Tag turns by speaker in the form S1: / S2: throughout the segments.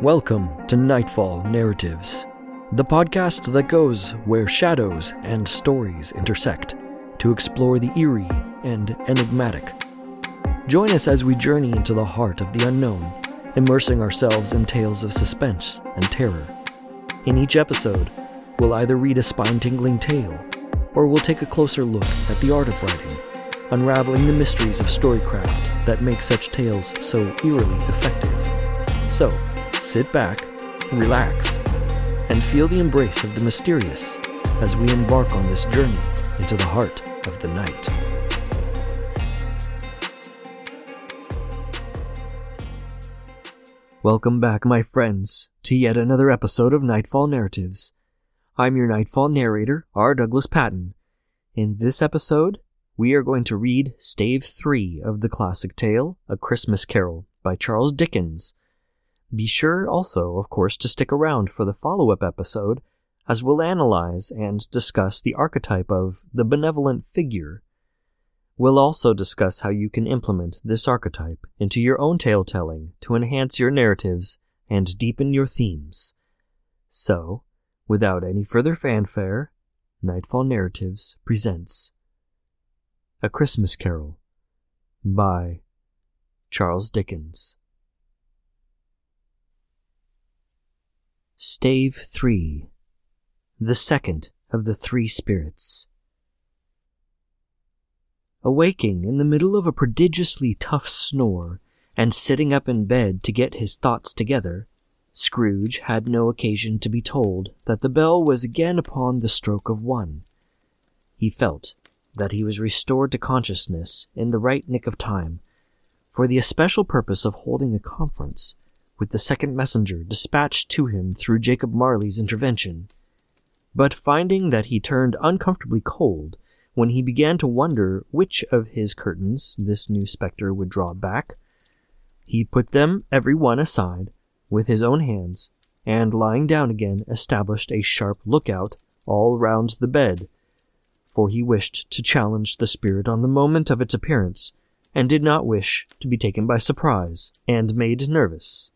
S1: Welcome to Nightfall Narratives, the podcast that goes where shadows and stories intersect to explore the eerie and enigmatic. Join us as we journey into the heart of the unknown, immersing ourselves in tales of suspense and terror. In each episode, we'll either read a spine tingling tale or we'll take a closer look at the art of writing, unraveling the mysteries of storycraft that make such tales so eerily effective. So, sit back, relax, and feel the embrace of the mysterious as we embark on this journey into the heart of the night. Welcome back, my friends, to yet another episode of Nightfall Narratives. I'm your Nightfall narrator, R. Douglas Patton. In this episode, we are going to read Stave 3 of the classic tale, A Christmas Carol, by Charles Dickens. Be sure also, of course, to stick around for the follow up episode as we'll analyze and discuss the archetype of the benevolent figure. We'll also discuss how you can implement this archetype into your own tale telling to enhance your narratives and deepen your themes. So, without any further fanfare, Nightfall Narratives presents A Christmas Carol by Charles Dickens. Stave 3 The Second of the Three Spirits. Awaking in the middle of a prodigiously tough snore, and sitting up in bed to get his thoughts together, Scrooge had no occasion to be told that the bell was again upon the stroke of one. He felt that he was restored to consciousness in the right nick of time, for the especial purpose of holding a conference with the second messenger dispatched to him through Jacob Marley's intervention. But finding that he turned uncomfortably cold when he began to wonder which of his curtains this new spectre would draw back, he put them every one aside with his own hands, and lying down again established a sharp lookout all round the bed, for he wished to challenge the spirit on the moment of its appearance, and did not wish to be taken by surprise and made nervous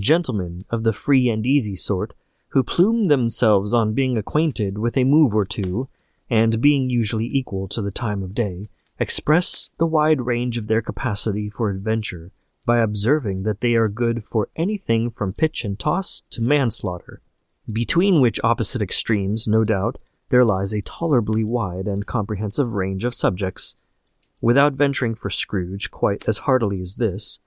S1: gentlemen of the free and easy sort, who plume themselves on being acquainted with a move or two, and being usually equal to the time of day, express the wide range of their capacity for adventure by observing that they are good for anything from pitch and toss to manslaughter, between which opposite extremes, no doubt, there lies a tolerably wide and comprehensive range of subjects. Without venturing for Scrooge quite as heartily as this,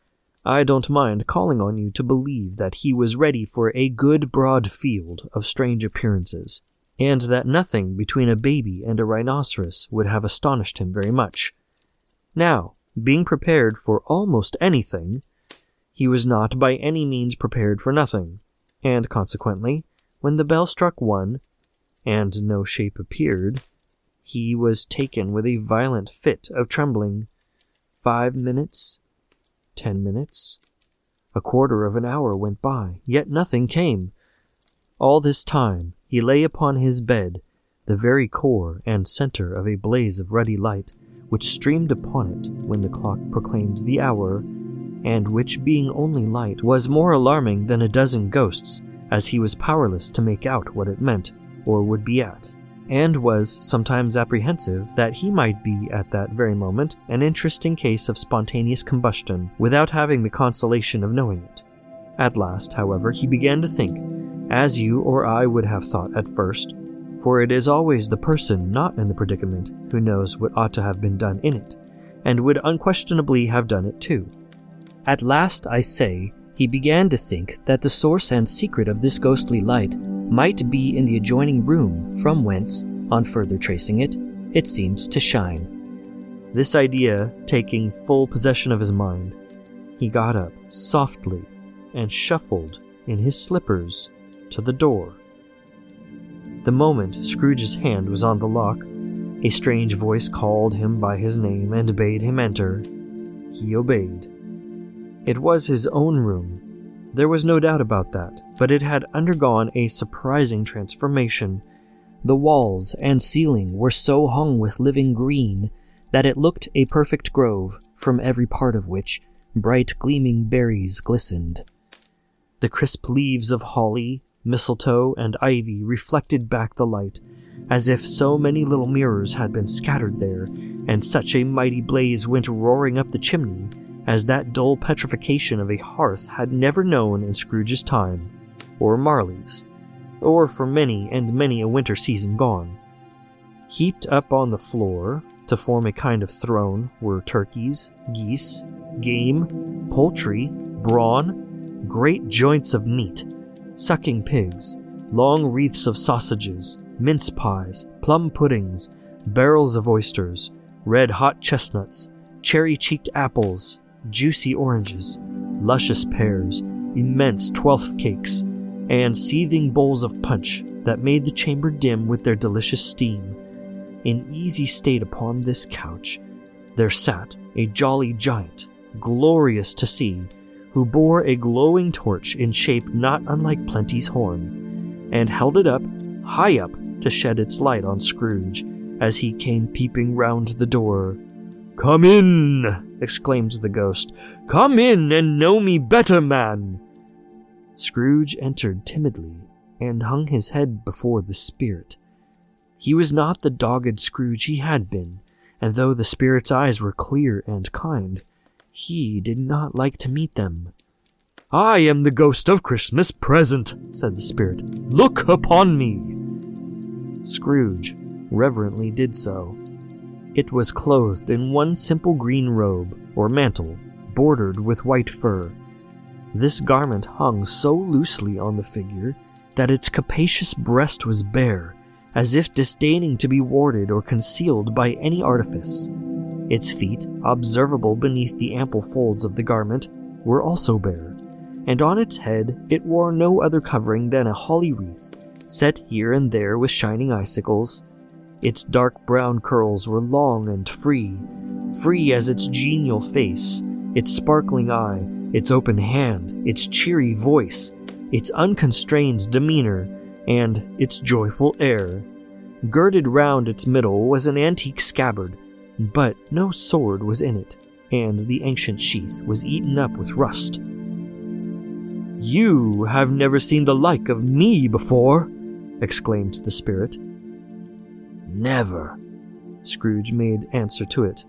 S1: I don't mind calling on you to believe that he was ready for a good broad field of strange appearances, and that nothing between a baby and a rhinoceros would have astonished him very much. Now, being prepared for almost anything, he was not by any means prepared for nothing, and consequently, when the bell struck one, and no shape appeared, he was taken with a violent fit of trembling. Five minutes, Ten minutes. A quarter of an hour went by, yet nothing came. All this time he lay upon his bed, the very core and center of a blaze of ruddy light, which streamed upon it when the clock proclaimed the hour, and which, being only light, was more alarming than a dozen ghosts, as he was powerless to make out what it meant, or would be at and was sometimes apprehensive that he might be, at that very moment, an interesting case of spontaneous combustion without having the consolation of knowing it. At last, however, he began to think, as you or I would have thought at first, for it is always the person not in the predicament who knows what ought to have been done in it, and would unquestionably have done it too. At last, I say, he began to think that the source and secret of this ghostly light might be in the adjoining room, from whence, on further tracing it, it seemed to shine. This idea taking full possession of his mind, he got up softly and shuffled in his slippers to the door. The moment Scrooge's hand was on the lock, a strange voice called him by his name and bade him enter. He obeyed. It was his own room, there was no doubt about that, but it had undergone a surprising transformation. The walls and ceiling were so hung with living green that it looked a perfect grove, from every part of which bright gleaming berries glistened. The crisp leaves of holly, mistletoe, and ivy reflected back the light, as if so many little mirrors had been scattered there, and such a mighty blaze went roaring up the chimney as that dull petrification of a hearth had never known in Scrooge's time, or Marley's, or for many and many a winter season gone. Heaped up on the floor, to form a kind of throne, were turkeys, geese, game, poultry, brawn, great joints of meat, sucking pigs, long wreaths of sausages, mince pies, plum puddings, barrels of oysters, red hot chestnuts, cherry cheeked apples, juicy oranges, luscious pears, immense twelfth cakes, and seething bowls of punch that made the chamber dim with their delicious steam. In easy state upon this couch, there sat a jolly giant, glorious to see, who bore a glowing torch in shape not unlike Plenty's horn, and held it up, high up, to shed its light on Scrooge as he came peeping round the door. Come in! exclaimed the ghost. Come in and know me better, man! Scrooge entered timidly and hung his head before the spirit. He was not the dogged Scrooge he had been, and though the spirit's eyes were clear and kind, he did not like to meet them. I am the ghost of Christmas present, said the spirit. Look upon me. Scrooge reverently did so. It was clothed in one simple green robe, or mantle, bordered with white fur. This garment hung so loosely on the figure that its capacious breast was bare, as if disdaining to be warded or concealed by any artifice. Its feet, observable beneath the ample folds of the garment, were also bare, and on its head it wore no other covering than a holly wreath, set here and there with shining icicles. Its dark brown curls were long and free, free as its genial face, its sparkling eye, its open hand, its cheery voice, its unconstrained demeanor, and its joyful air. Girded round its middle was an antique scabbard, but no sword was in it, and the ancient sheath was eaten up with rust. You have never seen the like of me before, exclaimed the spirit. Never, Scrooge made answer to it.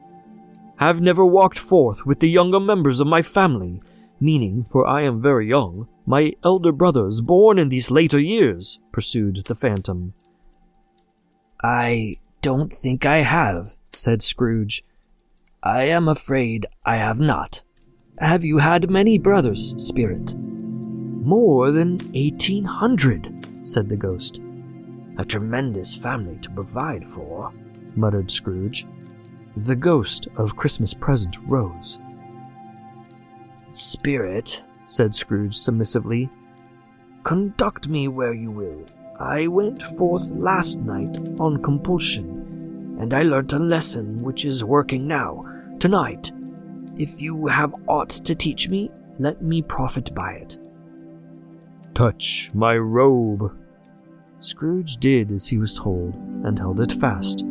S1: Have never walked forth with the younger members of my family, meaning, for I am very young, my elder brothers born in these later years, pursued the phantom. I don't think I have, said Scrooge. I am afraid I have not. Have you had many brothers, Spirit? More than eighteen hundred, said the ghost. A tremendous family to provide for, muttered Scrooge. The ghost of Christmas present rose. Spirit, said Scrooge submissively, conduct me where you will. I went forth last night on compulsion, and I learnt a lesson which is working now, tonight. If you have aught to teach me, let me profit by it. Touch my robe. Scrooge did as he was told, and held it fast.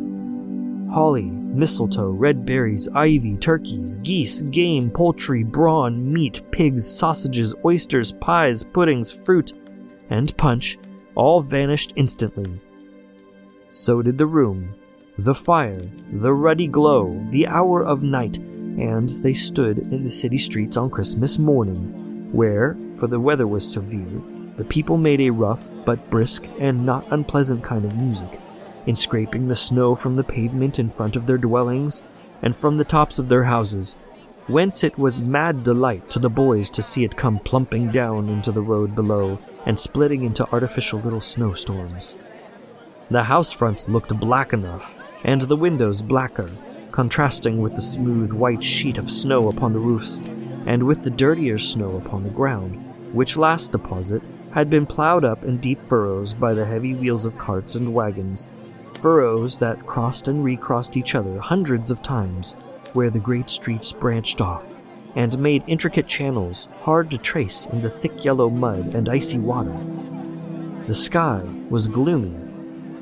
S1: Holly, mistletoe, red berries, ivy, turkeys, geese, game, poultry, brawn, meat, pigs, sausages, oysters, pies, puddings, fruit, and punch all vanished instantly. So did the room, the fire, the ruddy glow, the hour of night, and they stood in the city streets on Christmas morning, where, for the weather was severe, the people made a rough but brisk and not unpleasant kind of music, in scraping the snow from the pavement in front of their dwellings and from the tops of their houses, whence it was mad delight to the boys to see it come plumping down into the road below and splitting into artificial little snowstorms. The house fronts looked black enough, and the windows blacker, contrasting with the smooth white sheet of snow upon the roofs, and with the dirtier snow upon the ground, which last deposit had been plowed up in deep furrows by the heavy wheels of carts and wagons, furrows that crossed and recrossed each other hundreds of times, where the great streets branched off, and made intricate channels hard to trace in the thick yellow mud and icy water. The sky was gloomy,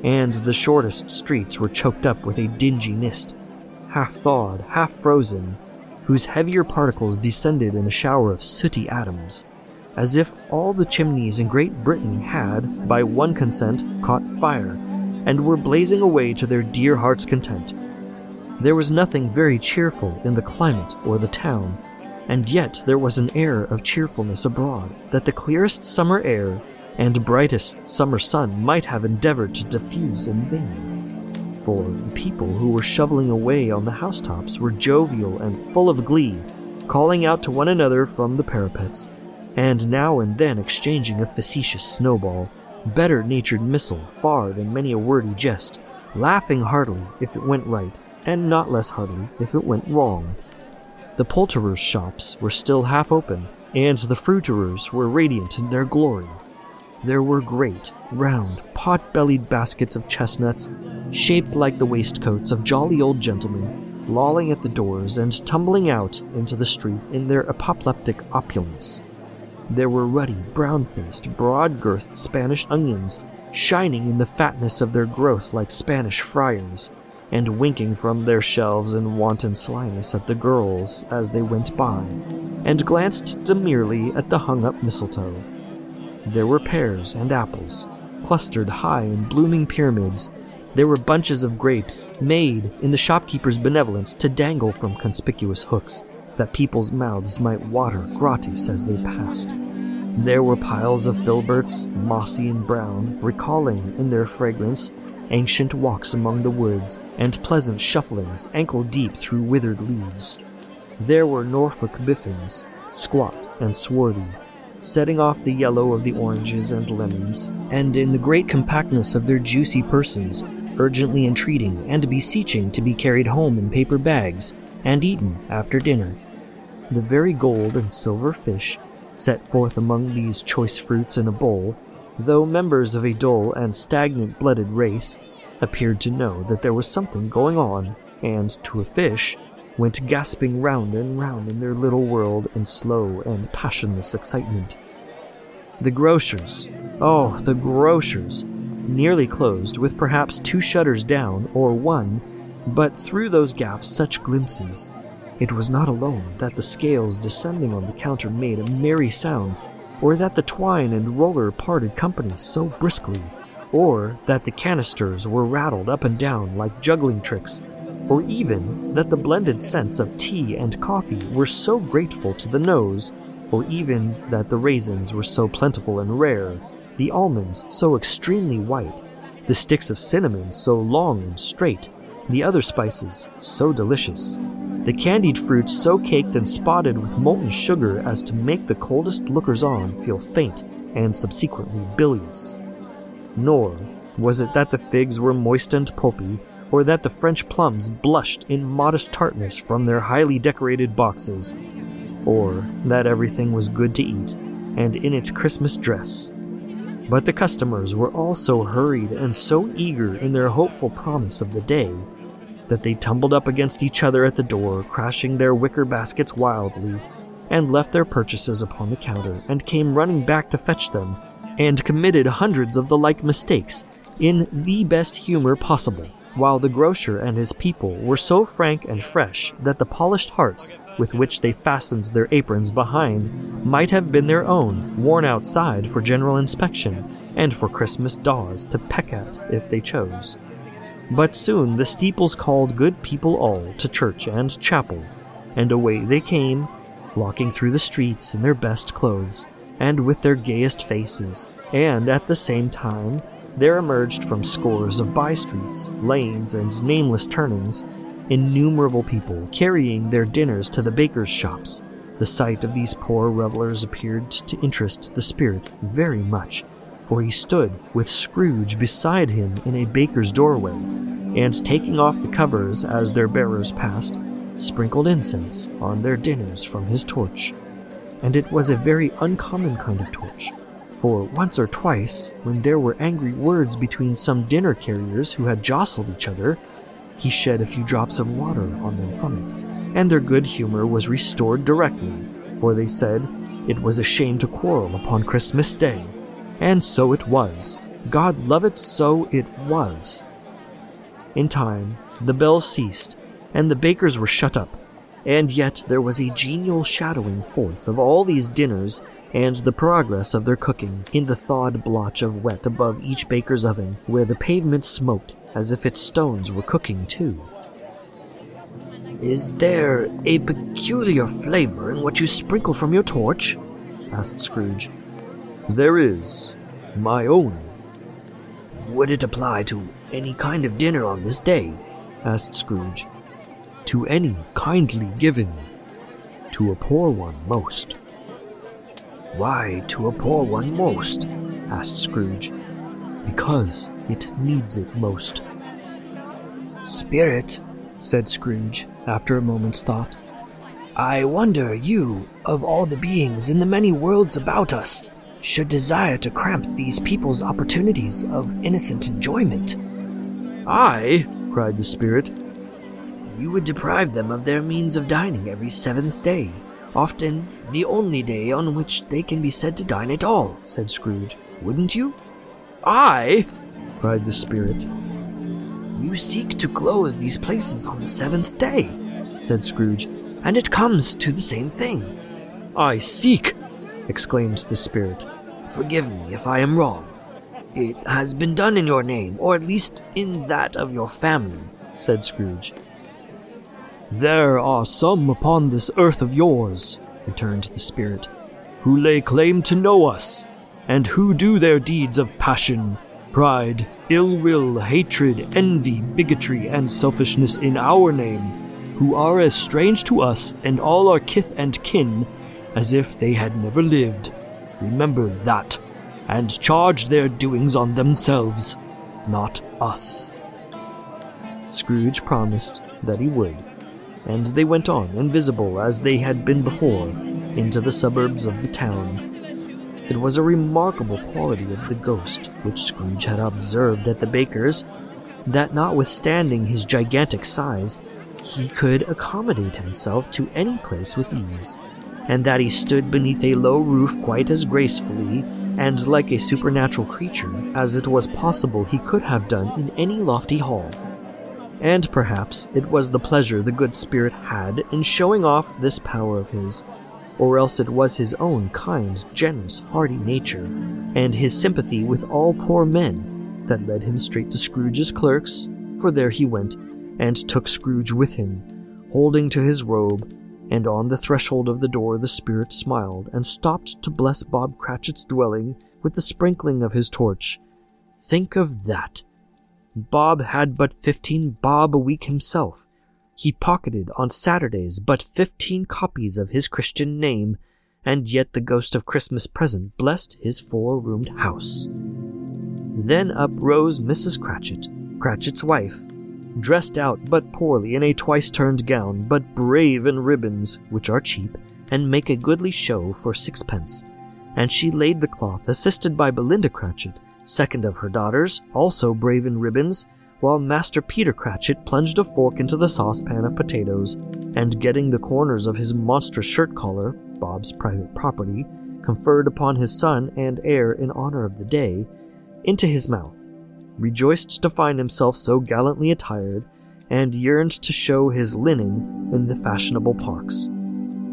S1: and the shortest streets were choked up with a dingy mist, half thawed, half frozen, whose heavier particles descended in a shower of sooty atoms as if all the chimneys in Great Britain had, by one consent, caught fire, and were blazing away to their dear heart's content. There was nothing very cheerful in the climate or the town, and yet there was an air of cheerfulness abroad that the clearest summer air and brightest summer sun might have endeavored to diffuse in vain. For the people who were shoveling away on the housetops were jovial and full of glee, calling out to one another from the parapets, and now and then exchanging a facetious snowball, better natured missile far than many a wordy jest, laughing heartily if it went right, and not less heartily if it went wrong. The poulterers' shops were still half open, and the fruiterers were radiant in their glory. There were great, round, pot bellied baskets of chestnuts, shaped like the waistcoats of jolly old gentlemen, lolling at the doors and tumbling out into the street in their apoplectic opulence. There were ruddy, brown faced, broad girthed Spanish onions, shining in the fatness of their growth like Spanish friars, and winking from their shelves in wanton slyness at the girls as they went by, and glanced demurely at the hung up mistletoe. There were pears and apples, clustered high in blooming pyramids. There were bunches of grapes, made in the shopkeeper's benevolence to dangle from conspicuous hooks, that people's mouths might water gratis as they passed. There were piles of filberts, mossy and brown, recalling in their fragrance ancient walks among the woods and pleasant shufflings ankle deep through withered leaves. There were Norfolk biffins, squat and swarthy, setting off the yellow of the oranges and lemons, and in the great compactness of their juicy persons, urgently entreating and beseeching to be carried home in paper bags and eaten after dinner. The very gold and silver fish set forth among these choice fruits in a bowl, though members of a dull and stagnant blooded race, appeared to know that there was something going on, and to a fish, went gasping round and round in their little world in slow and passionless excitement. The grocers, oh, the grocers, nearly closed, with perhaps two shutters down, or one, but through those gaps such glimpses it was not alone that the scales descending on the counter made a merry sound, or that the twine and roller parted company so briskly, or that the canisters were rattled up and down like juggling tricks, or even that the blended scents of tea and coffee were so grateful to the nose, or even that the raisins were so plentiful and rare, the almonds so extremely white, the sticks of cinnamon so long and straight, the other spices so delicious, the candied fruits so caked and spotted with molten sugar as to make the coldest lookers on feel faint and subsequently bilious. Nor was it that the figs were moist and pulpy, or that the French plums blushed in modest tartness from their highly decorated boxes, or that everything was good to eat and in its Christmas dress. But the customers were all so hurried and so eager in their hopeful promise of the day that they tumbled up against each other at the door, crashing their wicker baskets wildly, and left their purchases upon the counter, and came running back to fetch them, and committed hundreds of the like mistakes in the best humor possible, while the grocer and his people were so frank and fresh that the polished hearts with which they fastened their aprons behind might have been their own, worn outside for general inspection, and for Christmas daws to peck at if they chose. But soon the steeples called good people all to church and chapel, and away they came, flocking through the streets in their best clothes and with their gayest faces, and at the same time there emerged from scores of by streets, lanes, and nameless turnings innumerable people carrying their dinners to the bakers' shops. The sight of these poor revelers appeared to interest the spirit very much, for he stood with Scrooge beside him in a baker's doorway, and taking off the covers as their bearers passed, sprinkled incense on their dinners from his torch. And it was a very uncommon kind of torch, for once or twice, when there were angry words between some dinner carriers who had jostled each other, he shed a few drops of water on them from it, and their good humor was restored directly, for they said it was a shame to quarrel upon Christmas Day and so it was. God love it, so it was. In time, the bells ceased, and the bakers were shut up, and yet there was a genial shadowing forth of all these dinners and the progress of their cooking in the thawed blotch of wet above each baker's oven, where the pavement smoked as if its stones were cooking too. Is there a peculiar flavor in what you sprinkle from your torch? asked Scrooge. There is. My own. Would it apply to any kind of dinner on this day? asked Scrooge. To any kindly given. To a poor one most. Why to a poor one most? asked Scrooge. Because it needs it most. Spirit, said Scrooge, after a moment's thought. I wonder you, of all the beings in the many worlds about us, should desire to cramp these people's opportunities of innocent enjoyment. I, cried the spirit, you would deprive them of their means of dining every seventh day, often the only day on which they can be said to dine at all, said Scrooge. Wouldn't you? I, cried the spirit. You seek to close these places on the seventh day, said Scrooge, and it comes to the same thing. I seek, exclaimed the spirit. Forgive me if I am wrong. It has been done in your name, or at least in that of your family, said Scrooge. There are some upon this earth of yours, returned the spirit, who lay claim to know us, and who do their deeds of passion, pride, ill will, hatred, envy, bigotry, and selfishness in our name, who are as strange to us and all our kith and kin as if they had never lived. Remember that, and charge their doings on themselves, not us. Scrooge promised that he would, and they went on, invisible as they had been before, into the suburbs of the town. It was a remarkable quality of the ghost which Scrooge had observed at the baker's, that notwithstanding his gigantic size, he could accommodate himself to any place with ease, and that he stood beneath a low roof quite as gracefully and like a supernatural creature as it was possible he could have done in any lofty hall. And perhaps it was the pleasure the good spirit had in showing off this power of his or else it was his own kind, generous, hearty nature, and his sympathy with all poor men, that led him straight to Scrooge's clerks, for there he went, and took Scrooge with him, holding to his robe, and on the threshold of the door the spirit smiled, and stopped to bless Bob Cratchit's dwelling with the sprinkling of his torch. Think of that! Bob had but fifteen bob a week himself, he pocketed on Saturdays but fifteen copies of his Christian name, and yet the ghost of Christmas present blessed his four roomed house. Then up rose Mrs. Cratchit, Cratchit's wife, dressed out but poorly in a twice turned gown, but brave in ribbons, which are cheap, and make a goodly show for sixpence. And she laid the cloth, assisted by Belinda Cratchit, second of her daughters, also brave in ribbons, while Master Peter Cratchit plunged a fork into the saucepan of potatoes, and getting the corners of his monstrous shirt collar, Bob's private property, conferred upon his son and heir in honor of the day, into his mouth, rejoiced to find himself so gallantly attired, and yearned to show his linen in the fashionable parks.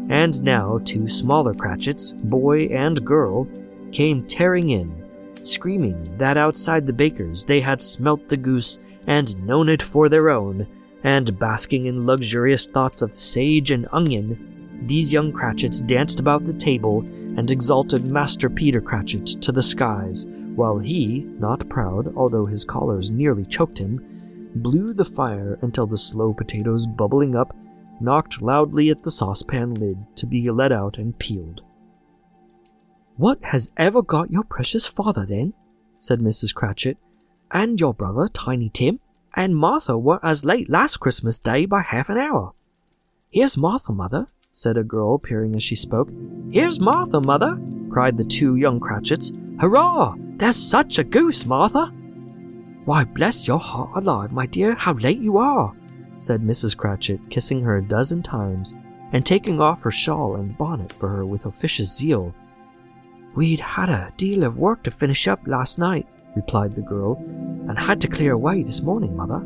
S1: And now two smaller Cratchits, boy and girl, came tearing in, screaming that outside the baker's they had smelt the goose and known it for their own, and basking in luxurious thoughts of sage and onion, these young Cratchits danced about the table and exalted Master Peter Cratchit to the skies, while he, not proud, although his collars nearly choked him, blew the fire until the slow potatoes bubbling up knocked loudly at the saucepan lid to be let out and peeled. What has ever got your precious father, then? said Mrs. Cratchit, and your brother, Tiny Tim, and Martha were as late last Christmas Day by half an hour. Here's Martha, mother, said a girl, peering as she spoke. Here's Martha, mother, cried the two young Cratchits. Hurrah! There's such a goose, Martha! Why, bless your heart alive, my dear, how late you are, said Mrs. Cratchit, kissing her a dozen times, and taking off her shawl and bonnet for her with officious zeal. We'd had a deal of work to finish up last night, replied the girl, and had to clear away this morning, mother.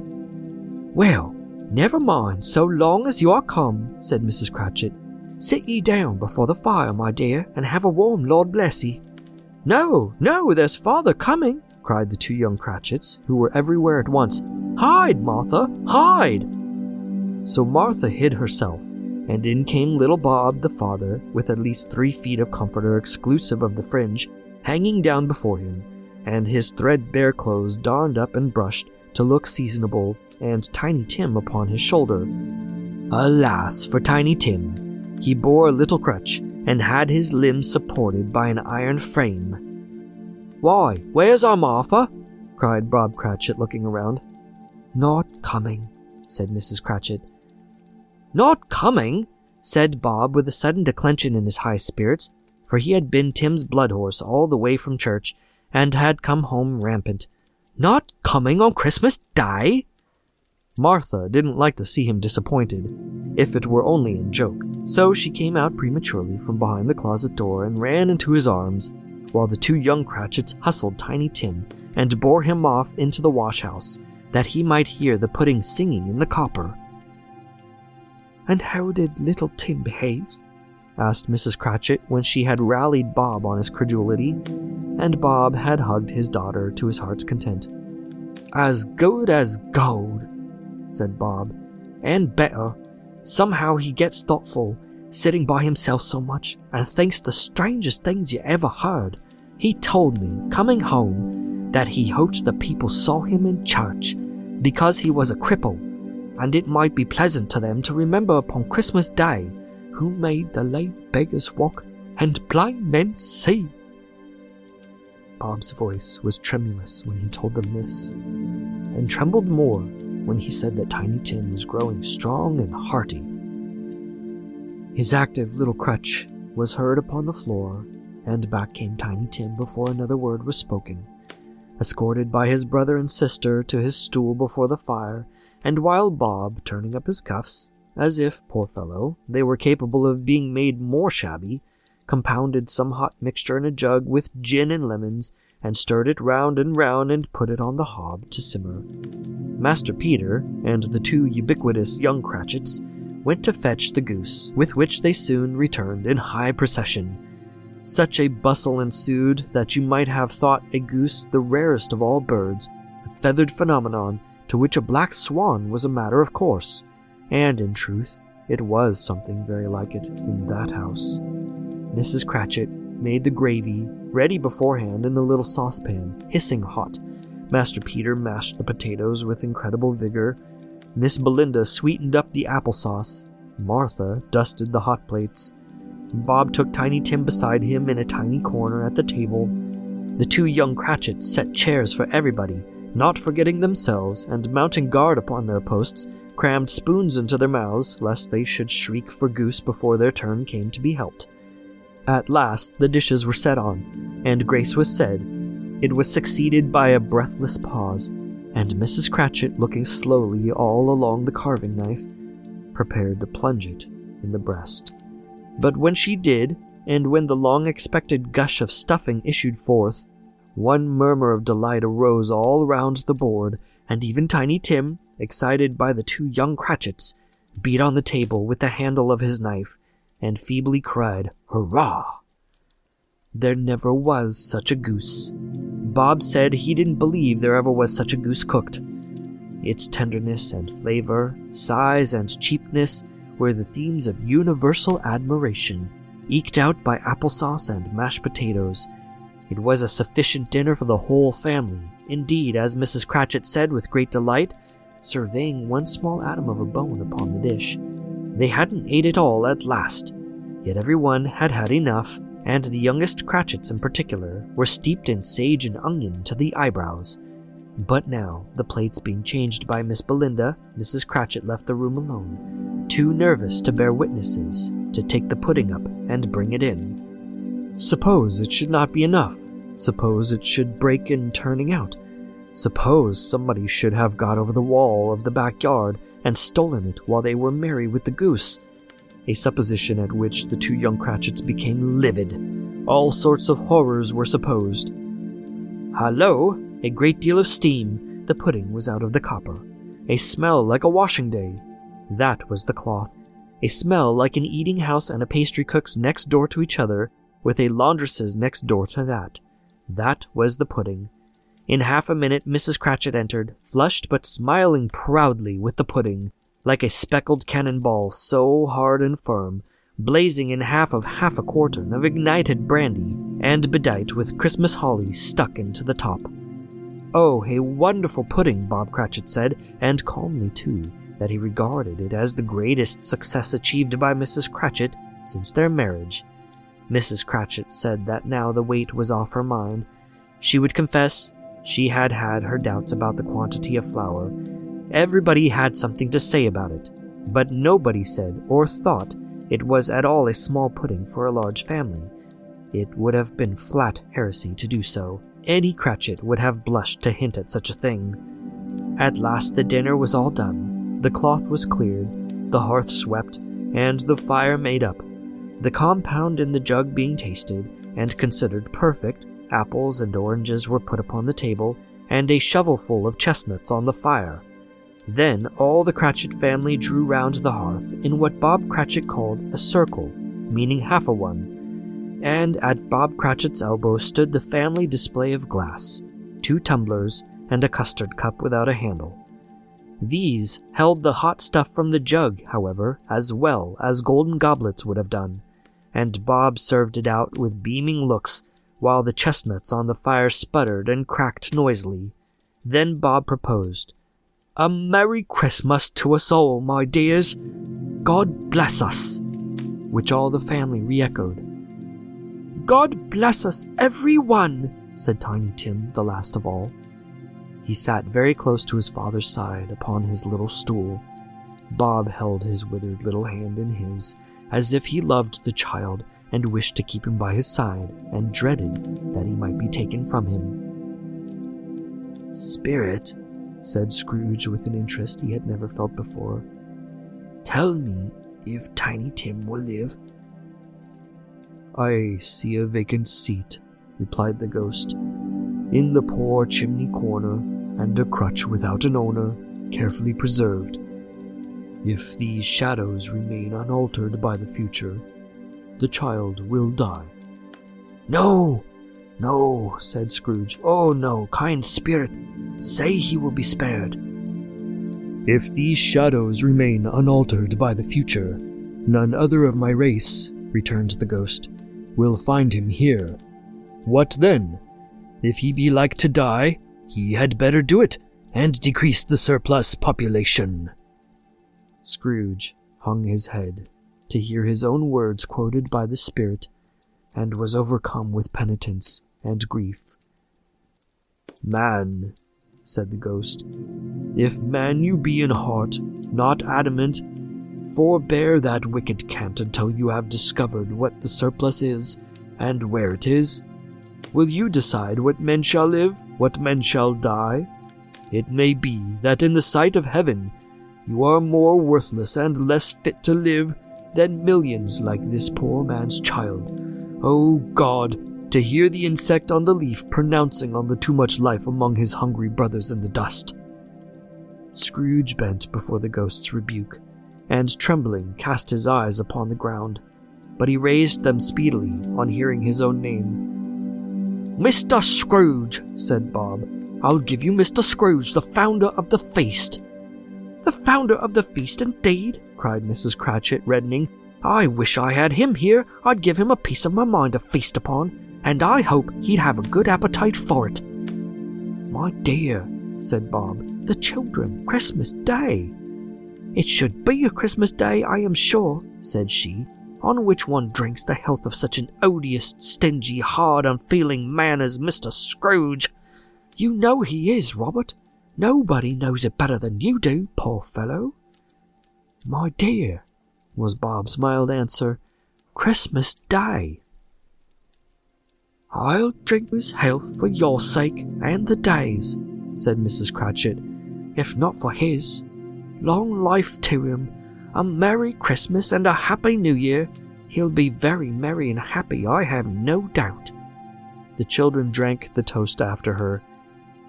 S1: Well, Never mind, so long as you are come, said Mrs. Cratchit. Sit ye down before the fire, my dear, and have a warm Lord bless ye. No, no, there's father coming, cried the two young Cratchits, who were everywhere at once. Hide, Martha, hide! So Martha hid herself, and in came little Bob the father, with at least three feet of comforter exclusive of the fringe, hanging down before him, and his threadbare clothes darned up and brushed to look seasonable, and Tiny Tim upon his shoulder. Alas for Tiny Tim! He bore a little crutch, and had his limbs supported by an iron frame. Why, where's our Martha? cried Bob Cratchit, looking around. Not coming, said Mrs. Cratchit. Not coming, said Bob with a sudden declension in his high spirits, for he had been Tim's blood horse all the way from church, and had come home rampant. Not coming on Christmas Day? Martha didn't like to see him disappointed, if it were only in joke, so she came out prematurely from behind the closet door and ran into his arms, while the two young Cratchits hustled Tiny Tim and bore him off into the wash-house, that he might hear the pudding singing in the copper. And how did little Tim behave? Asked Mrs. Cratchit when she had rallied Bob on his credulity, and Bob had hugged his daughter to his heart's content. As good as gold, said Bob, and better. Somehow he gets thoughtful, sitting by himself so much, and thinks the strangest things you ever heard. He told me, coming home, that he hoped the people saw him in church, because he was a cripple, and it might be pleasant to them to remember upon Christmas Day who made the lame beggars walk and blind men see. Bob's voice was tremulous when he told them this, and trembled more when he said that Tiny Tim was growing strong and hearty. His active little crutch was heard upon the floor, and back came Tiny Tim before another word was spoken, escorted by his brother and sister to his stool before the fire, and while Bob, turning up his cuffs, as if, poor fellow, they were capable of being made more shabby, compounded some hot mixture in a jug with gin and lemons, and stirred it round and round and put it on the hob to simmer. Master Peter and the two ubiquitous young Cratchits went to fetch the goose, with which they soon returned in high procession. Such a bustle ensued that you might have thought a goose the rarest of all birds, a feathered phenomenon to which a black swan was a matter of course. And in truth, it was something very like it in that house. Mrs. Cratchit made the gravy ready beforehand in the little saucepan, hissing hot. Master Peter mashed the potatoes with incredible vigor. Miss Belinda sweetened up the applesauce. Martha dusted the hot plates. Bob took Tiny Tim beside him in a tiny corner at the table. The two young Cratchits set chairs for everybody, not forgetting themselves, and mounting guard upon their posts, crammed spoons into their mouths lest they should shriek for goose before their turn came to be helped. At last, the dishes were set on, and grace was said. It was succeeded by a breathless pause, and Mrs. Cratchit, looking slowly all along the carving knife, prepared to plunge it in the breast. But when she did, and when the long expected gush of stuffing issued forth, one murmur of delight arose all round the board, and even Tiny Tim, excited by the two young Cratchits, beat on the table with the handle of his knife, and feebly cried, Hurrah! There never was such a goose. Bob said he didn't believe there ever was such a goose cooked. Its tenderness and flavor, size and cheapness were the themes of universal admiration, eked out by applesauce and mashed potatoes. It was a sufficient dinner for the whole family. Indeed, as Mrs. Cratchit said with great delight, surveying one small atom of a bone upon the dish. They hadn't ate it all at last, yet every one had had enough, and the youngest Cratchits in particular were steeped in sage and onion to the eyebrows. But now, the plates being changed by Miss Belinda, Mrs. Cratchit left the room alone, too nervous to bear witnesses, to take the pudding up and bring it in. Suppose it should not be enough. Suppose it should break in turning out. Suppose somebody should have got over the wall of the backyard and stolen it while they were merry with the goose. A supposition at which the two young Cratchits became livid. All sorts of horrors were supposed. Hallo! A great deal of steam. The pudding was out of the copper. a smell like a washing day. That was the cloth. A smell like an eating house and a pastry cook's next door to each other, with a laundress's next door to that. That was the pudding. In half a minute, Mrs. Cratchit entered, flushed but smiling proudly with the pudding, like a speckled cannonball so hard and firm, blazing in half of half a quartern of ignited brandy, and bedight with Christmas holly stuck into the top. Oh, a wonderful pudding, Bob Cratchit said, and calmly too, that he regarded it as the greatest success achieved by Mrs. Cratchit since their marriage. Mrs. Cratchit said that now the weight was off her mind. She would confess she had had her doubts about the quantity of flour. Everybody had something to say about it, but nobody said or thought it was at all a small pudding for a large family. It would have been flat heresy to do so. Any Cratchit would have blushed to hint at such a thing. At last the dinner was all done, the cloth was cleared, the hearth swept, and the fire made up. The compound in the jug being tasted and considered perfect, apples and oranges were put upon the table, and a shovelful of chestnuts on the fire. Then all the Cratchit family drew round the hearth in what Bob Cratchit called a circle, meaning half a one, and at Bob Cratchit's elbow stood the family display of glass, two tumblers, and a custard cup without a handle. These held the hot stuff from the jug, however, as well as golden goblets would have done, and Bob served it out with beaming looks while the chestnuts on the fire sputtered and cracked noisily. Then Bob proposed, a Merry Christmas to us all, my dears. God bless us. Which all the family re echoed. God bless us, every one, said Tiny Tim, the last of all. He sat very close to his father's side upon his little stool. Bob held his withered little hand in his, as if he loved the child and wished to keep him by his side, and dreaded that he might be taken from him. Spirit, said Scrooge with an interest he had never felt before. Tell me if Tiny Tim will live. I see a vacant seat, replied the ghost, in the poor chimney corner, and a crutch without an owner, carefully preserved. If these shadows remain unaltered by the future, the child will die. No, no, said Scrooge. Oh, no, kind spirit, say he will be spared. If these shadows remain unaltered by the future, none other of my race, returned the ghost, will find him here. What then? If he be like to die, he had better do it, and decrease the surplus population. Scrooge hung his head to hear his own words quoted by the spirit and was overcome with penitence and grief. Man, said the ghost, if man you be in heart, not adamant, forbear that wicked cant until you have discovered what the surplus is and where it is. Will you decide what men shall live, what men shall die? It may be that in the sight of heaven you are more worthless and less fit to live than millions like this poor man's child. Oh God, to hear the insect on the leaf pronouncing on the too much life among his hungry brothers in the dust. Scrooge bent before the ghost's rebuke, and trembling cast his eyes upon the ground, but he raised them speedily on hearing his own name. Mr. Scrooge, said Bob, I'll give you Mr. Scrooge, the founder of the feast. The founder of the feast, indeed, cried Mrs. Cratchit, reddening. I wish I had him here. I'd give him a piece of my mind to feast upon, and I hope he'd have a good appetite for it. My dear, said Bob, the children, Christmas Day. It should be a Christmas Day, I am sure, said she, on which one drinks the health of such an odious, stingy, hard, unfeeling man as Mr. Scrooge. You know he is, Robert. Nobody knows it better than you do, poor fellow. My dear, was Bob's mild answer. Christmas Day. I'll drink his health for your sake and the day's, said Mrs. Cratchit, if not for his. Long life to him, a Merry Christmas and a Happy New Year. He'll be very merry and happy, I have no doubt. The children drank the toast after her.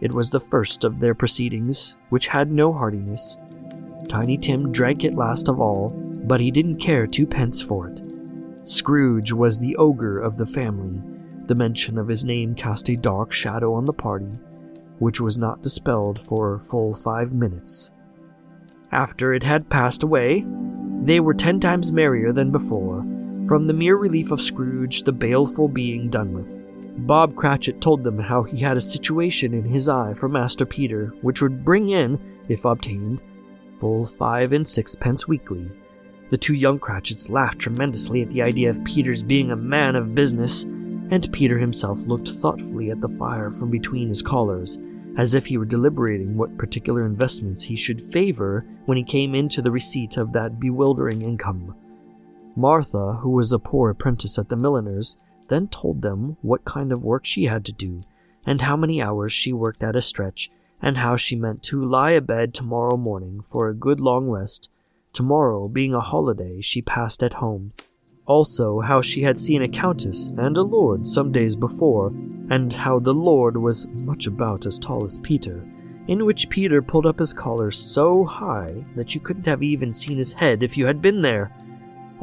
S1: It was the first of their proceedings, which had no heartiness. Tiny Tim drank it last of all, but he didn't care twopence for it. Scrooge was the ogre of the family. The mention of his name cast a dark shadow on the party, which was not dispelled for full five minutes. After it had passed away, they were ten times merrier than before, from the mere relief of Scrooge the baleful being done with. Bob Cratchit told them how he had a situation in his eye for Master Peter, which would bring in, if obtained, full five and sixpence weekly. The two young Cratchits laughed tremendously at the idea of Peter's being a man of business, and Peter himself looked thoughtfully at the fire from between his collars, as if he were deliberating what particular investments he should favor when he came into the receipt of that bewildering income. Martha, who was a poor apprentice at the milliner's, then told them what kind of work she had to do, and how many hours she worked at a stretch, and how she meant to lie abed tomorrow morning for a good long rest, tomorrow being a holiday she passed at home. Also, how she had seen a countess and a lord some days before, and how the lord was much about as tall as Peter, in which Peter pulled up his collar so high that you couldn't have even seen his head if you had been there.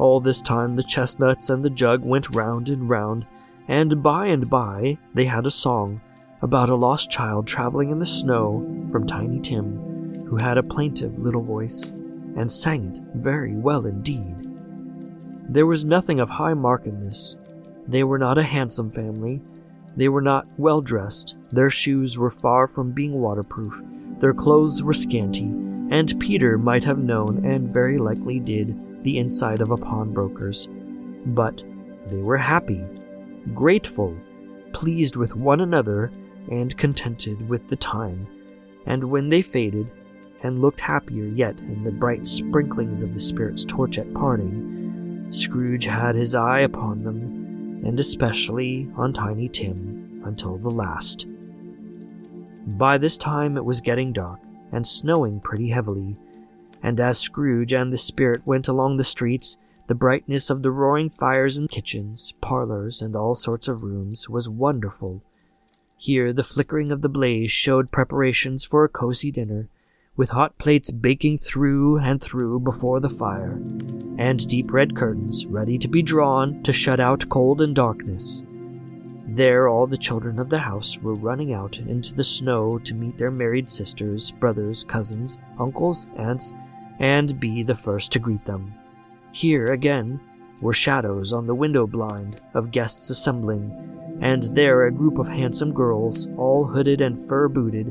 S1: All this time the chestnuts and the jug went round and round, and by and by they had a song about a lost child traveling in the snow from Tiny Tim, who had a plaintive little voice and sang it very well indeed. There was nothing of high mark in this. They were not a handsome family. They were not well dressed. Their shoes were far from being waterproof. Their clothes were scanty, and Peter might have known, and very likely did, the inside of a pawnbroker's. But they were happy, grateful, pleased with one another, and contented with the time. And when they faded, and looked happier yet in the bright sprinklings of the Spirit's torch at parting, Scrooge had his eye upon them, and especially on Tiny Tim, until the last. By this time it was getting dark, and snowing pretty heavily, and as Scrooge and the spirit went along the streets, the brightness of the roaring fires in kitchens, parlors, and all sorts of rooms was wonderful. Here the flickering of the blaze showed preparations for a cozy dinner, with hot plates baking through and through before the fire, and deep red curtains ready to be drawn to shut out cold and darkness. There all the children of the house were running out into the snow to meet their married sisters, brothers, cousins, uncles, aunts, and be the first to greet them. Here, again, were shadows on the window blind of guests assembling, and there a group of handsome girls, all hooded and fur booted,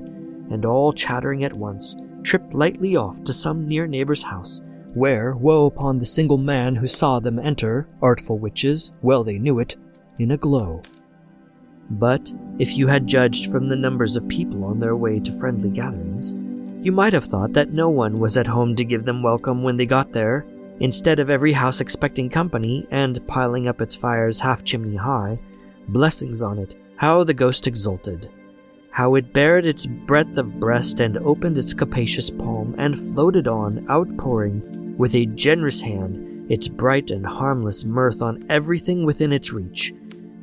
S1: and all chattering at once, tripped lightly off to some near neighbor's house, where woe upon the single man who saw them enter, artful witches, well they knew it, in a glow. But if you had judged from the numbers of people on their way to friendly gatherings, you might have thought that no one was at home to give them welcome when they got there. Instead of every house expecting company and piling up its fires half chimney high, blessings on it, how the ghost exulted. How it bared its breadth of breast and opened its capacious palm and floated on, outpouring, with a generous hand, its bright and harmless mirth on everything within its reach.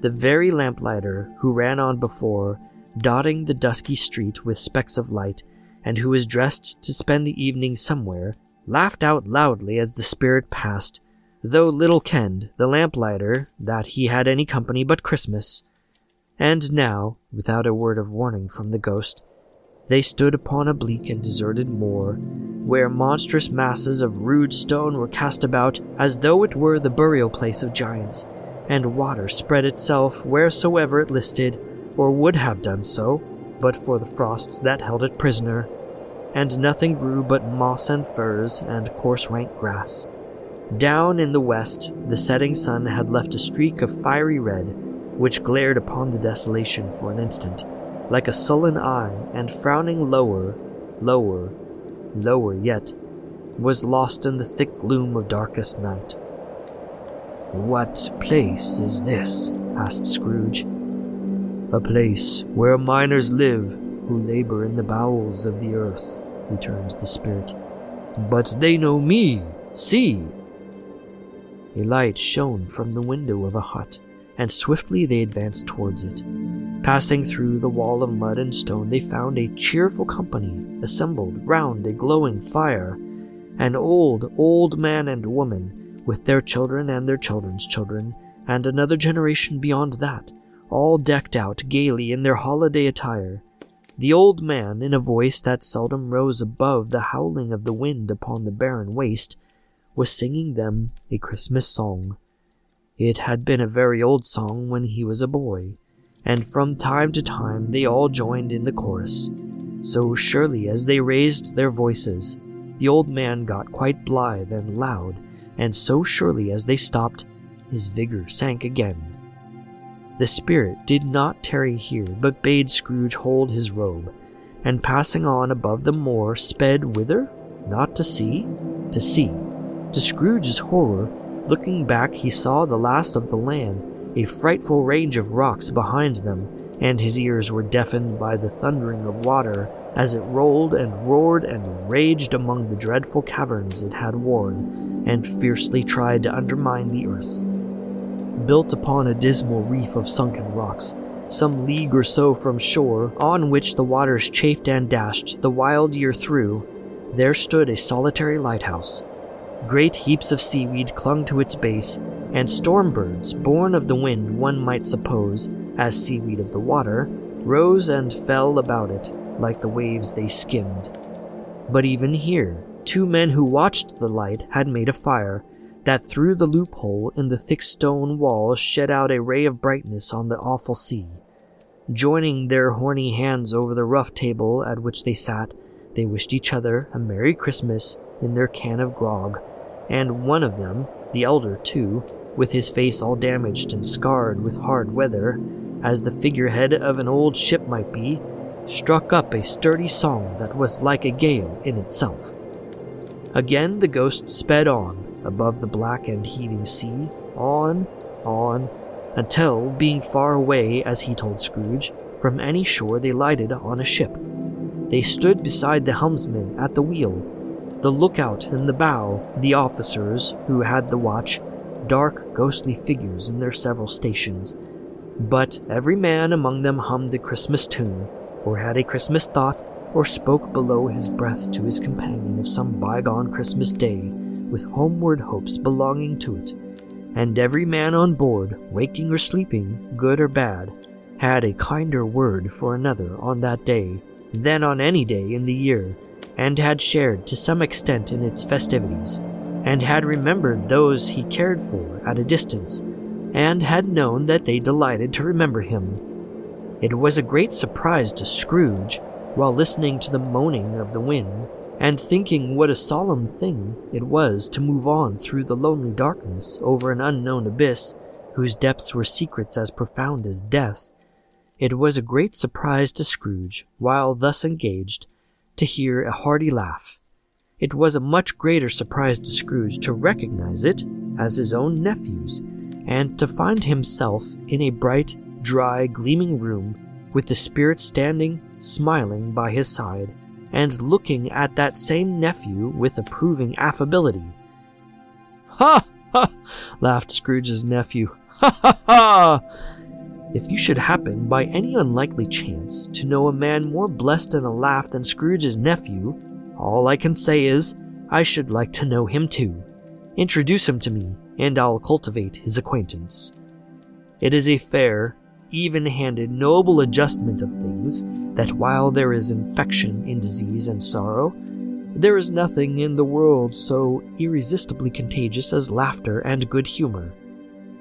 S1: The very lamplighter who ran on before, dotting the dusky street with specks of light, and who was dressed to spend the evening somewhere, laughed out loudly as the spirit passed, though little kenned the lamplighter that he had any company but Christmas. And now, without a word of warning from the ghost, they stood upon a bleak and deserted moor, where monstrous masses of rude stone were cast about as though it were the burial place of giants, and water spread itself wheresoever it listed, or would have done so, but for the frost that held it prisoner and nothing grew but moss and furze and coarse rank grass. Down in the west, the setting sun had left a streak of fiery red, which glared upon the desolation for an instant, like a sullen eye, and frowning lower, lower, lower yet, was lost in the thick gloom of darkest night. What place is this? asked Scrooge. A place where miners live who labor in the bowels of the earth, returned the spirit. But they know me. See! A light shone from the window of a hut, and swiftly they advanced towards it. Passing through the wall of mud and stone, they found a cheerful company assembled round a glowing fire. An old, old man and woman, with their children and their children's children, and another generation beyond that, all decked out gaily in their holiday attire. The old man, in a voice that seldom rose above the howling of the wind upon the barren waste, was singing them a Christmas song. It had been a very old song when he was a boy, and from time to time they all joined in the chorus. So surely as they raised their voices, the old man got quite blithe and loud, and so surely as they stopped, his vigor sank again. The spirit did not tarry here, but bade Scrooge hold his robe, and passing on above the moor, sped whither? Not to sea? To sea. To Scrooge's horror, looking back, he saw the last of the land, a frightful range of rocks behind them, and his ears were deafened by the thundering of water as it rolled and roared and raged among the dreadful caverns it had worn, and fiercely tried to undermine the earth built upon a dismal reef of sunken rocks, some league or so from shore, on which the waters chafed and dashed the wild year through, there stood a solitary lighthouse. Great heaps of seaweed clung to its base, and storm birds, born of the wind, one might suppose, as seaweed of the water, rose and fell about it like the waves they skimmed. But even here, two men who watched the light had made a fire, that through the loophole in the thick stone wall shed out a ray of brightness on the awful sea. Joining their horny hands over the rough table at which they sat, they wished each other a Merry Christmas in their can of grog, and one of them, the elder too, with his face all damaged and scarred with hard weather, as the figurehead of an old ship might be, struck up a sturdy song that was like a gale in itself. Again the ghost sped on, above the black and heaving sea, on, on, until, being far away, as he told Scrooge, from any shore they lighted on a ship. They stood beside the helmsman at the wheel, the lookout in the bow, the officers who had the watch, dark, ghostly figures in their several stations. But every man among them hummed a Christmas tune, or had a Christmas thought, or spoke below his breath to his companion of some bygone Christmas day with homeward hopes belonging to it, and every man on board, waking or sleeping, good or bad, had a kinder word for another on that day than on any day in the year, and had shared to some extent in its festivities, and had remembered those he cared for at a distance, and had known that they delighted to remember him. It was a great surprise to Scrooge, while listening to the moaning of the wind, and thinking what a solemn thing it was to move on through the lonely darkness over an unknown abyss whose depths were secrets as profound as death, it was a great surprise to Scrooge, while thus engaged, to hear a hearty laugh. It was a much greater surprise to Scrooge to recognize it as his own nephew's, and to find himself in a bright, dry, gleaming room with the spirit standing, smiling by his side and looking at that same nephew with approving affability. Ha! Ha! laughed Scrooge's nephew. Ha ha ha! If you should happen, by any unlikely chance, to know a man more blessed in a laugh than Scrooge's nephew, all I can say is, I should like to know him too. Introduce him to me, and I'll cultivate his acquaintance. It is a fair, even handed, noble adjustment of things that while there is infection in disease and sorrow, there is nothing in the world so irresistibly contagious as laughter and good humor.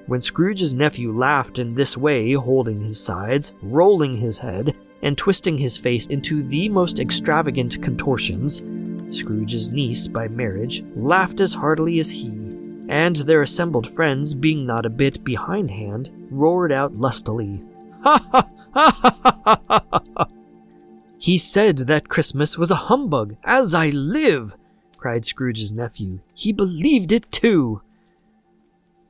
S1: When Scrooge's nephew laughed in this way, holding his sides, rolling his head, and twisting his face into the most extravagant contortions, Scrooge's niece by marriage laughed as heartily as he, and their assembled friends, being not a bit behindhand, roared out lustily, Ha ha ha ha ha ha ha! He said that Christmas was a humbug, as I live! cried Scrooge's nephew. He believed it too!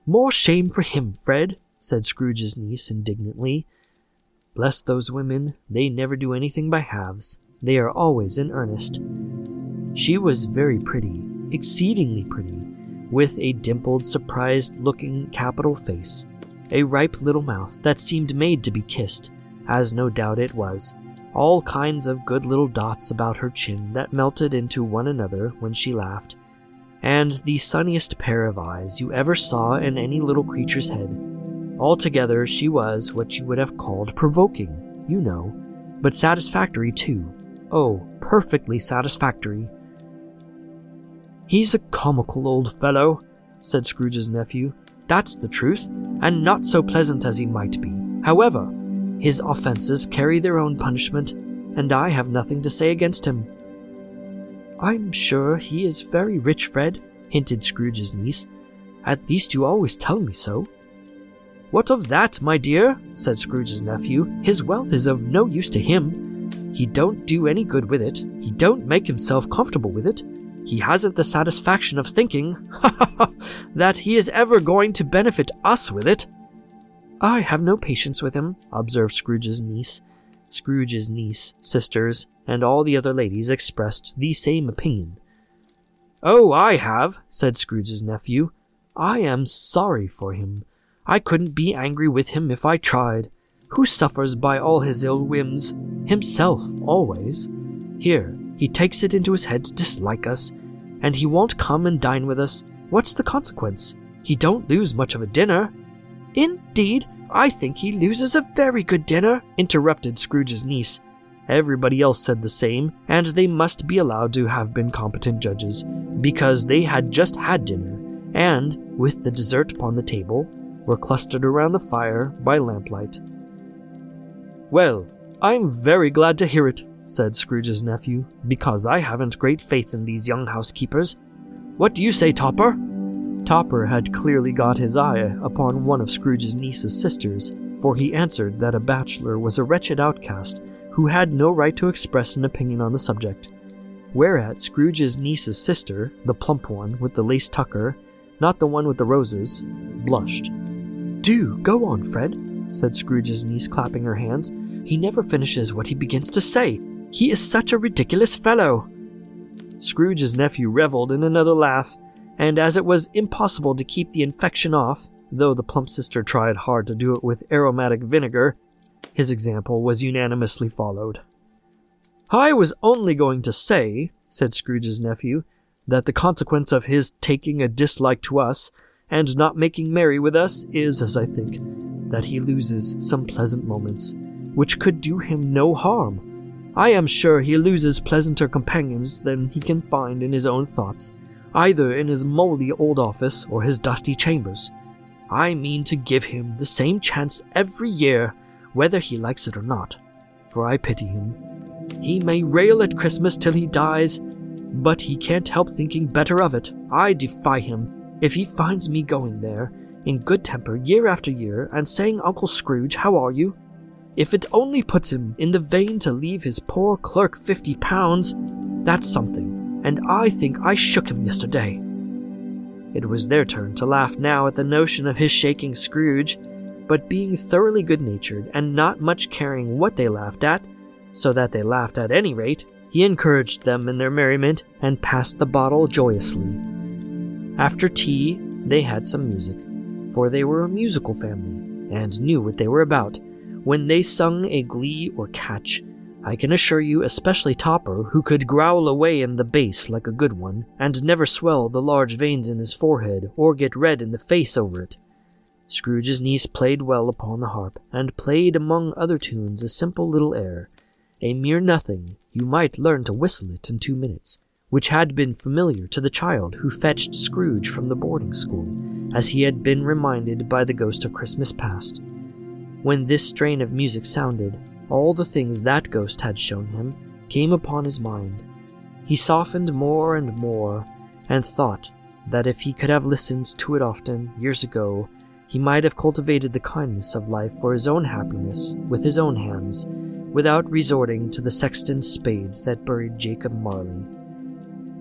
S1: More shame for him, Fred, said Scrooge's niece indignantly. Bless those women, they never do anything by halves. They are always in earnest. She was very pretty, exceedingly pretty, with a dimpled, surprised looking capital face, a ripe little mouth that seemed made to be kissed, as no doubt it was, all kinds of good little dots about her chin that melted into one another when she laughed, and the sunniest pair of eyes you ever saw in any little creature's head. Altogether, she was what you would have called provoking, you know, but satisfactory too. Oh, perfectly satisfactory. He's a comical old fellow, said Scrooge's nephew. That's the truth, and not so pleasant as he might be. However, his offenses carry their own punishment, and I have nothing to say against him. I'm sure he is very rich, Fred, hinted Scrooge's niece. At least you always tell me so. What of that, my dear? said Scrooge's nephew. His wealth is of no use to him. He don't do any good with it. He don't make himself comfortable with it. He hasn't the satisfaction of thinking, that he is ever going to benefit us with it. I have no patience with him, observed Scrooge's niece. Scrooge's niece, sisters, and all the other ladies expressed the same opinion. Oh, I have, said Scrooge's nephew. I am sorry for him. I couldn't be angry with him if I tried. Who suffers by all his ill whims? Himself, always. Here, he takes it into his head to dislike us, and he won't come and dine with us. What's the consequence? He don't lose much of a dinner, Indeed, I think he loses a very good dinner, interrupted Scrooge's niece. Everybody else said the same, and they must be allowed to have been competent judges, because they had just had dinner, and, with the dessert upon the table, were clustered around the fire by lamplight. Well, I'm very glad to hear it, said Scrooge's nephew, because I haven't great faith in these young housekeepers. What do you say, Topper? Topper had clearly got his eye upon one of Scrooge's niece's sisters, for he answered that a bachelor was a wretched outcast who had no right to express an opinion on the subject. Whereat Scrooge's niece's sister, the plump one with the lace tucker, not the one with the roses, blushed. Do go on, Fred, said Scrooge's niece, clapping her hands. He never finishes what he begins to say. He is such a ridiculous fellow. Scrooge's nephew reveled in another laugh, and as it was impossible to keep the infection off, though the plump sister tried hard to do it with aromatic vinegar, his example was unanimously followed. I was only going to say, said Scrooge's nephew, that the consequence of his taking a dislike to us and not making merry with us is, as I think, that he loses some pleasant moments, which could do him no harm. I am sure he loses pleasanter companions than he can find in his own thoughts, either in his mouldy old office or his dusty chambers. I mean to give him the same chance every year, whether he likes it or not, for I pity him. He may rail at Christmas till he dies, but he can't help thinking better of it. I defy him, if he finds me going there, in good temper year after year, and saying, Uncle Scrooge, how are you? If it only puts him in the vein to leave his poor clerk fifty pounds, that's something and I think I shook him yesterday. It was their turn to laugh now at the notion of his shaking Scrooge, but being thoroughly good natured and not much caring what they laughed at, so that they laughed at any rate, he encouraged them in their merriment and passed the bottle joyously. After tea, they had some music, for they were a musical family and knew what they were about. When they sung a glee or catch, I can assure you, especially Topper, who could growl away in the bass like a good one, and never swell the large veins in his forehead or get red in the face over it. Scrooge's niece played well upon the harp, and played among other tunes a simple little air, a mere nothing, you might learn to whistle it in two minutes, which had been familiar to the child who fetched Scrooge from the boarding school, as he had been reminded by the ghost of Christmas past. When this strain of music sounded, all the things that ghost had shown him came upon his mind. He softened more and more, and thought that if he could have listened to it often, years ago, he might have cultivated the kindness of life for his own happiness with his own hands, without resorting to the sexton's spade that buried Jacob Marley.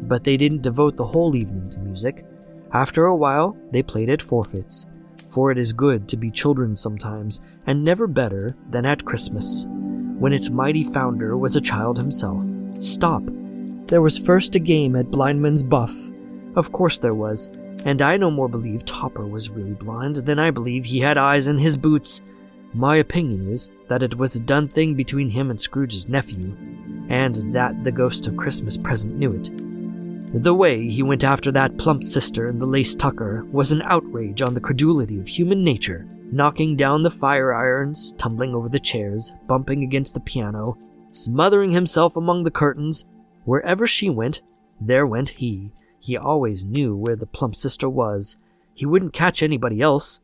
S1: But they didn't devote the whole evening to music. After a while, they played at forfeits, for it is good to be children sometimes, and never better than at Christmas when its mighty founder was a child himself. Stop. There was first a game at Blindman's Buff. Of course there was, and I no more believe Topper was really blind than I believe he had eyes in his boots. My opinion is that it was a done thing between him and Scrooge's nephew, and that the ghost of Christmas present knew it. The way he went after that plump sister and the lace tucker was an outrage on the credulity of human nature, knocking down the fire irons, tumbling over the chairs, bumping against the piano, smothering himself among the curtains. Wherever she went, there went he. He always knew where the plump sister was. He wouldn't catch anybody else.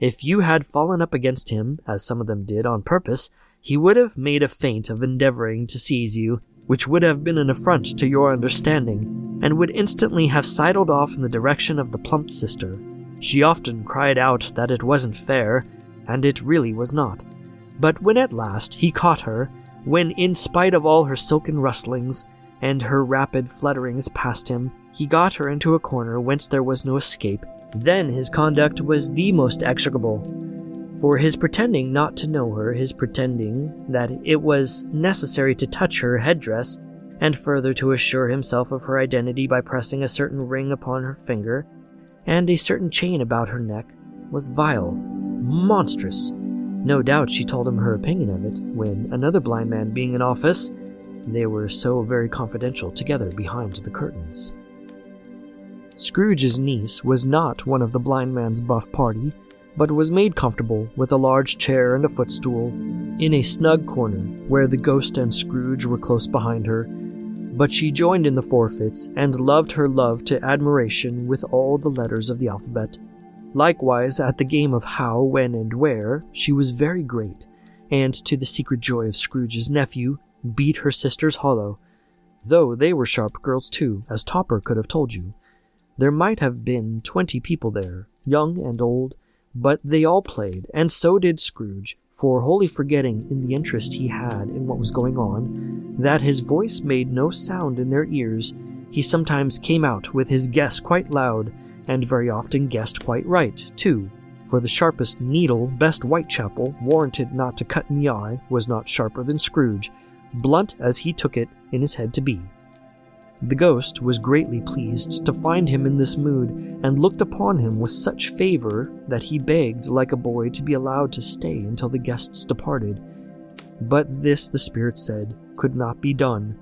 S1: If you had fallen up against him, as some of them did on purpose, he would have made a feint of endeavoring to seize you, which would have been an affront to your understanding, and would instantly have sidled off in the direction of the plump sister. She often cried out that it wasn't fair, and it really was not. But when at last he caught her, when in spite of all her silken rustlings and her rapid flutterings past him, he got her into a corner whence there was no escape, then his conduct was the most execrable. For his pretending not to know her, his pretending that it was necessary to touch her headdress, and further to assure himself of her identity by pressing a certain ring upon her finger, and a certain chain about her neck was vile, monstrous. No doubt she told him her opinion of it when, another blind man being in office, they were so very confidential together behind the curtains. Scrooge's niece was not one of the blind man's buff party, but was made comfortable with a large chair and a footstool in a snug corner where the ghost and Scrooge were close behind her but she joined in the forfeits and loved her love to admiration with all the letters of the alphabet. Likewise, at the game of how, when, and where, she was very great, and to the secret joy of Scrooge's nephew, beat her sisters hollow, though they were sharp girls too, as Topper could have told you. There might have been twenty people there, young and old, but they all played, and so did Scrooge, for wholly forgetting in the interest he had in what was going on, that his voice made no sound in their ears, he sometimes came out with his guess quite loud, and very often guessed quite right, too, for the sharpest needle best Whitechapel warranted not to cut in the eye was not sharper than Scrooge, blunt as he took it in his head to be. The ghost was greatly pleased to find him in this mood, and looked upon him with such favor that he begged, like a boy, to be allowed to stay until the guests departed. But this, the spirit said, could not be done.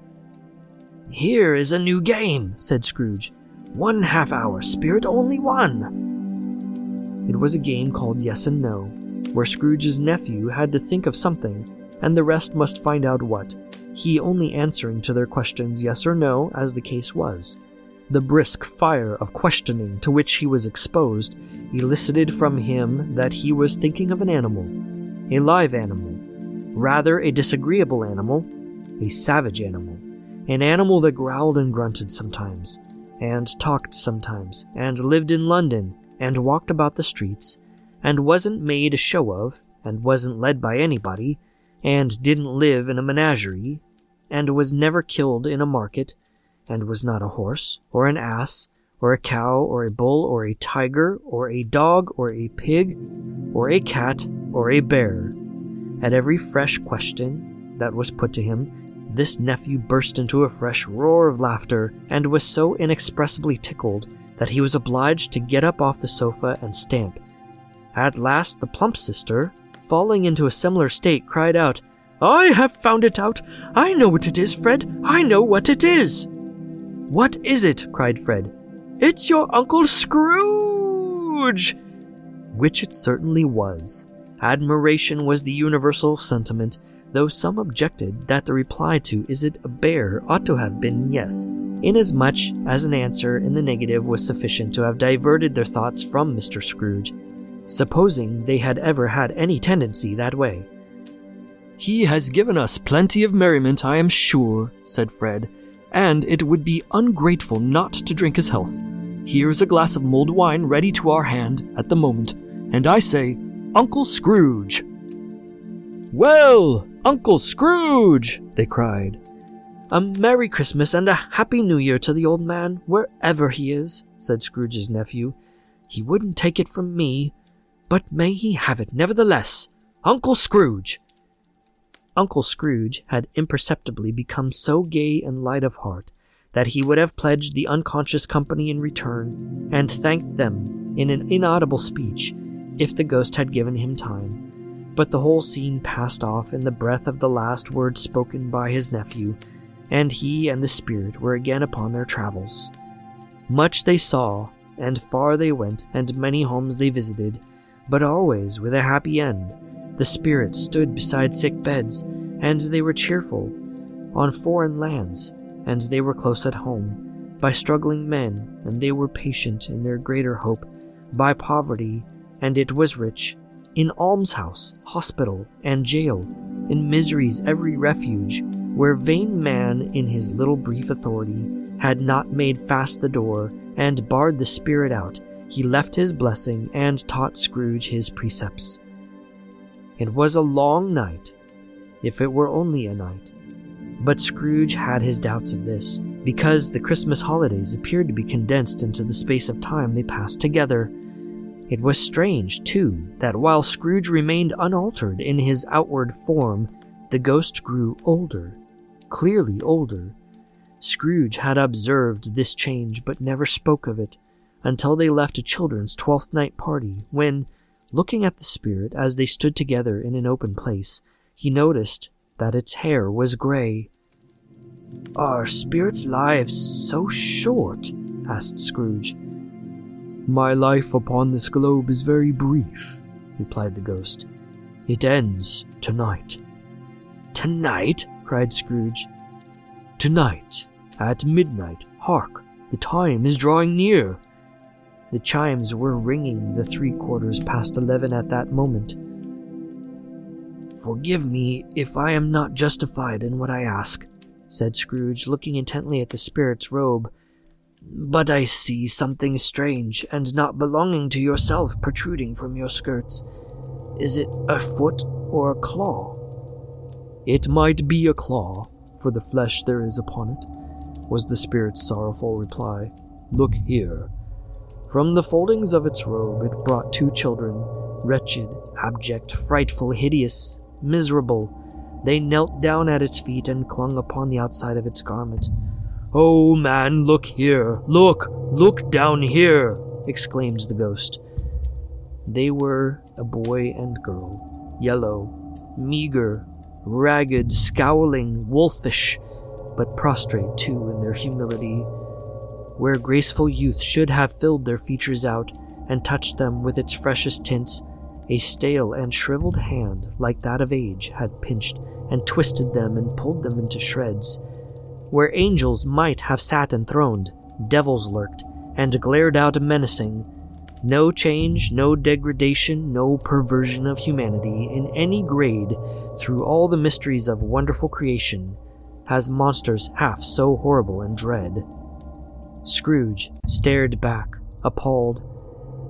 S1: Here is a new game, said Scrooge. One half hour, spirit only one. It was a game called Yes and No, where Scrooge's nephew had to think of something, and the rest must find out what he only answering to their questions yes or no, as the case was. The brisk fire of questioning to which he was exposed elicited from him that he was thinking of an animal, a live animal, rather a disagreeable animal, a savage animal, an animal that growled and grunted sometimes, and talked sometimes, and lived in London, and walked about the streets, and wasn't made a show of, and wasn't led by anybody, and didn't live in a menagerie, and was never killed in a market, and was not a horse, or an ass, or a cow, or a bull, or a tiger, or a dog, or a pig, or a cat, or a bear. At every fresh question that was put to him, this nephew burst into a fresh roar of laughter, and was so inexpressibly tickled that he was obliged to get up off the sofa and stamp. At last, the plump sister, falling into a similar state, cried out, I have found it out. I know what it is, Fred. I know what it is. What is it? cried Fred. It's your Uncle Scrooge! Which it certainly was. Admiration was the universal sentiment, though some objected that the reply to is it a bear ought to have been yes, inasmuch as an answer in the negative was sufficient to have diverted their thoughts from Mr. Scrooge supposing they had ever had any tendency that way. He has given us plenty of merriment, I am sure, said Fred, and it would be ungrateful not to drink his health. Here is a glass of mulled wine ready to our hand at the moment, and I say, Uncle Scrooge! Well, Uncle Scrooge! they cried. A Merry Christmas and a Happy New Year to the old man, wherever he is, said Scrooge's nephew. He wouldn't take it from me, but may he have it nevertheless. Uncle Scrooge! Uncle Scrooge had imperceptibly become so gay and light of heart that he would have pledged the unconscious company in return and thanked them in an inaudible speech if the ghost had given him time. But the whole scene passed off in the breath of the last words spoken by his nephew, and he and the spirit were again upon their travels. Much they saw, and far they went, and many homes they visited, but always with a happy end. The spirit stood beside sick beds, and they were cheerful. On foreign lands, and they were close at home. By struggling men, and they were patient in their greater hope. By poverty, and it was rich. In almshouse, hospital, and jail. In misery's every refuge, where vain man in his little brief authority had not made fast the door and barred the spirit out, he left his blessing and taught Scrooge his precepts. It was a long night, if it were only a night. But Scrooge had his doubts of this, because the Christmas holidays appeared to be condensed into the space of time they passed together. It was strange, too, that while Scrooge remained unaltered in his outward form, the ghost grew older, clearly older. Scrooge had observed this change but never spoke of it until they left a children's Twelfth Night party, when, looking at the spirit as they stood together in an open place, he noticed that its hair was gray. Are spirits' lives so short? asked Scrooge. My life upon this globe is very brief, replied the ghost. It ends tonight. Tonight? cried Scrooge. Tonight, at midnight, hark, the time is drawing near. The chimes were ringing the three quarters past eleven at that moment. Forgive me if I am not justified in what I ask, said Scrooge, looking intently at the spirit's robe. But I see something strange and not belonging to yourself protruding from your skirts. Is it a foot or a claw? It might be a claw, for the flesh there is upon it, was the spirit's sorrowful reply. Look here. From the foldings of its robe, it brought two children, wretched, abject, frightful, hideous, miserable. They knelt down at its feet and clung upon the outside of its garment. Oh, man, look here! Look! Look down here! exclaimed the ghost. They were a boy and girl, yellow, meager, ragged, scowling, wolfish, but prostrate too in their humility where graceful youth should have filled their features out and touched them with its freshest tints, a stale and shriveled hand like that of age had pinched and twisted them and pulled them into shreds. Where angels might have sat enthroned, devils lurked and glared out menacing. No change, no degradation, no perversion of humanity in any grade through all the mysteries of wonderful creation has monsters half so horrible and dread. Scrooge stared back, appalled.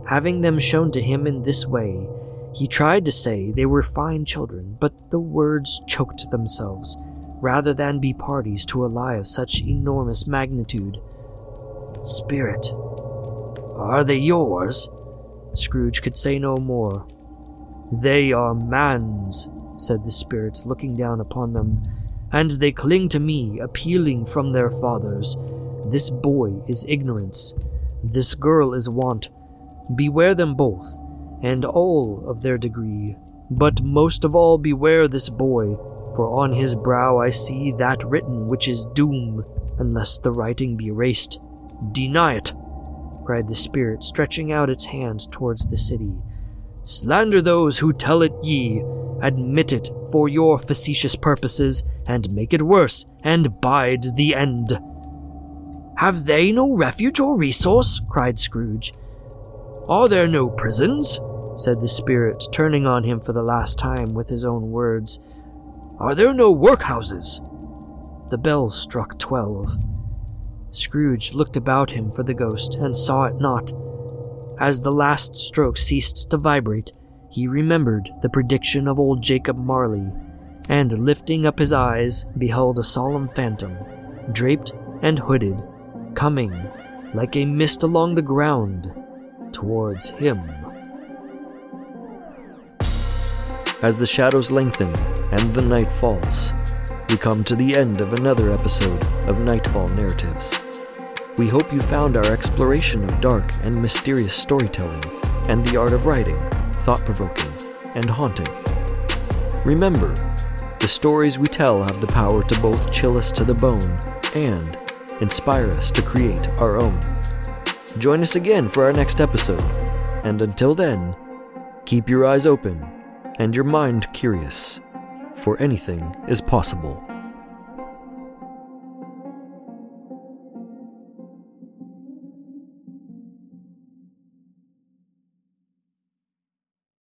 S1: Having them shown to him in this way, he tried to say they were fine children, but the words choked themselves, rather than be parties to a lie of such enormous magnitude. Spirit, are they yours? Scrooge could say no more. They are man's, said the spirit, looking down upon them, and they cling to me, appealing from their fathers. This boy is ignorance, this girl is want. Beware them both, and all of their degree. But most of all beware this boy, for on his brow I see that written which is doom, unless the writing be erased. Deny it, cried the spirit, stretching out its hand towards the city. Slander those who tell it ye, admit it for your facetious purposes, and make it worse, and bide the end. Have they no refuge or resource? cried Scrooge. Are there no prisons? said the spirit, turning on him for the last time with his own words. Are there no workhouses? The bell struck twelve. Scrooge looked about him for the ghost and saw it not. As the last stroke ceased to vibrate, he remembered the prediction of old Jacob Marley, and lifting up his eyes, beheld a solemn phantom, draped and hooded, coming like a mist along the ground towards him. As the shadows lengthen and the night falls, we come to the end of another episode of Nightfall Narratives. We hope you found our exploration of dark and mysterious storytelling and the art of writing thought provoking and haunting. Remember, the stories we tell have the power to both chill us to the bone and inspire us to create our own. Join us again for our next episode, and until then, keep your eyes open and your mind curious, for anything is possible.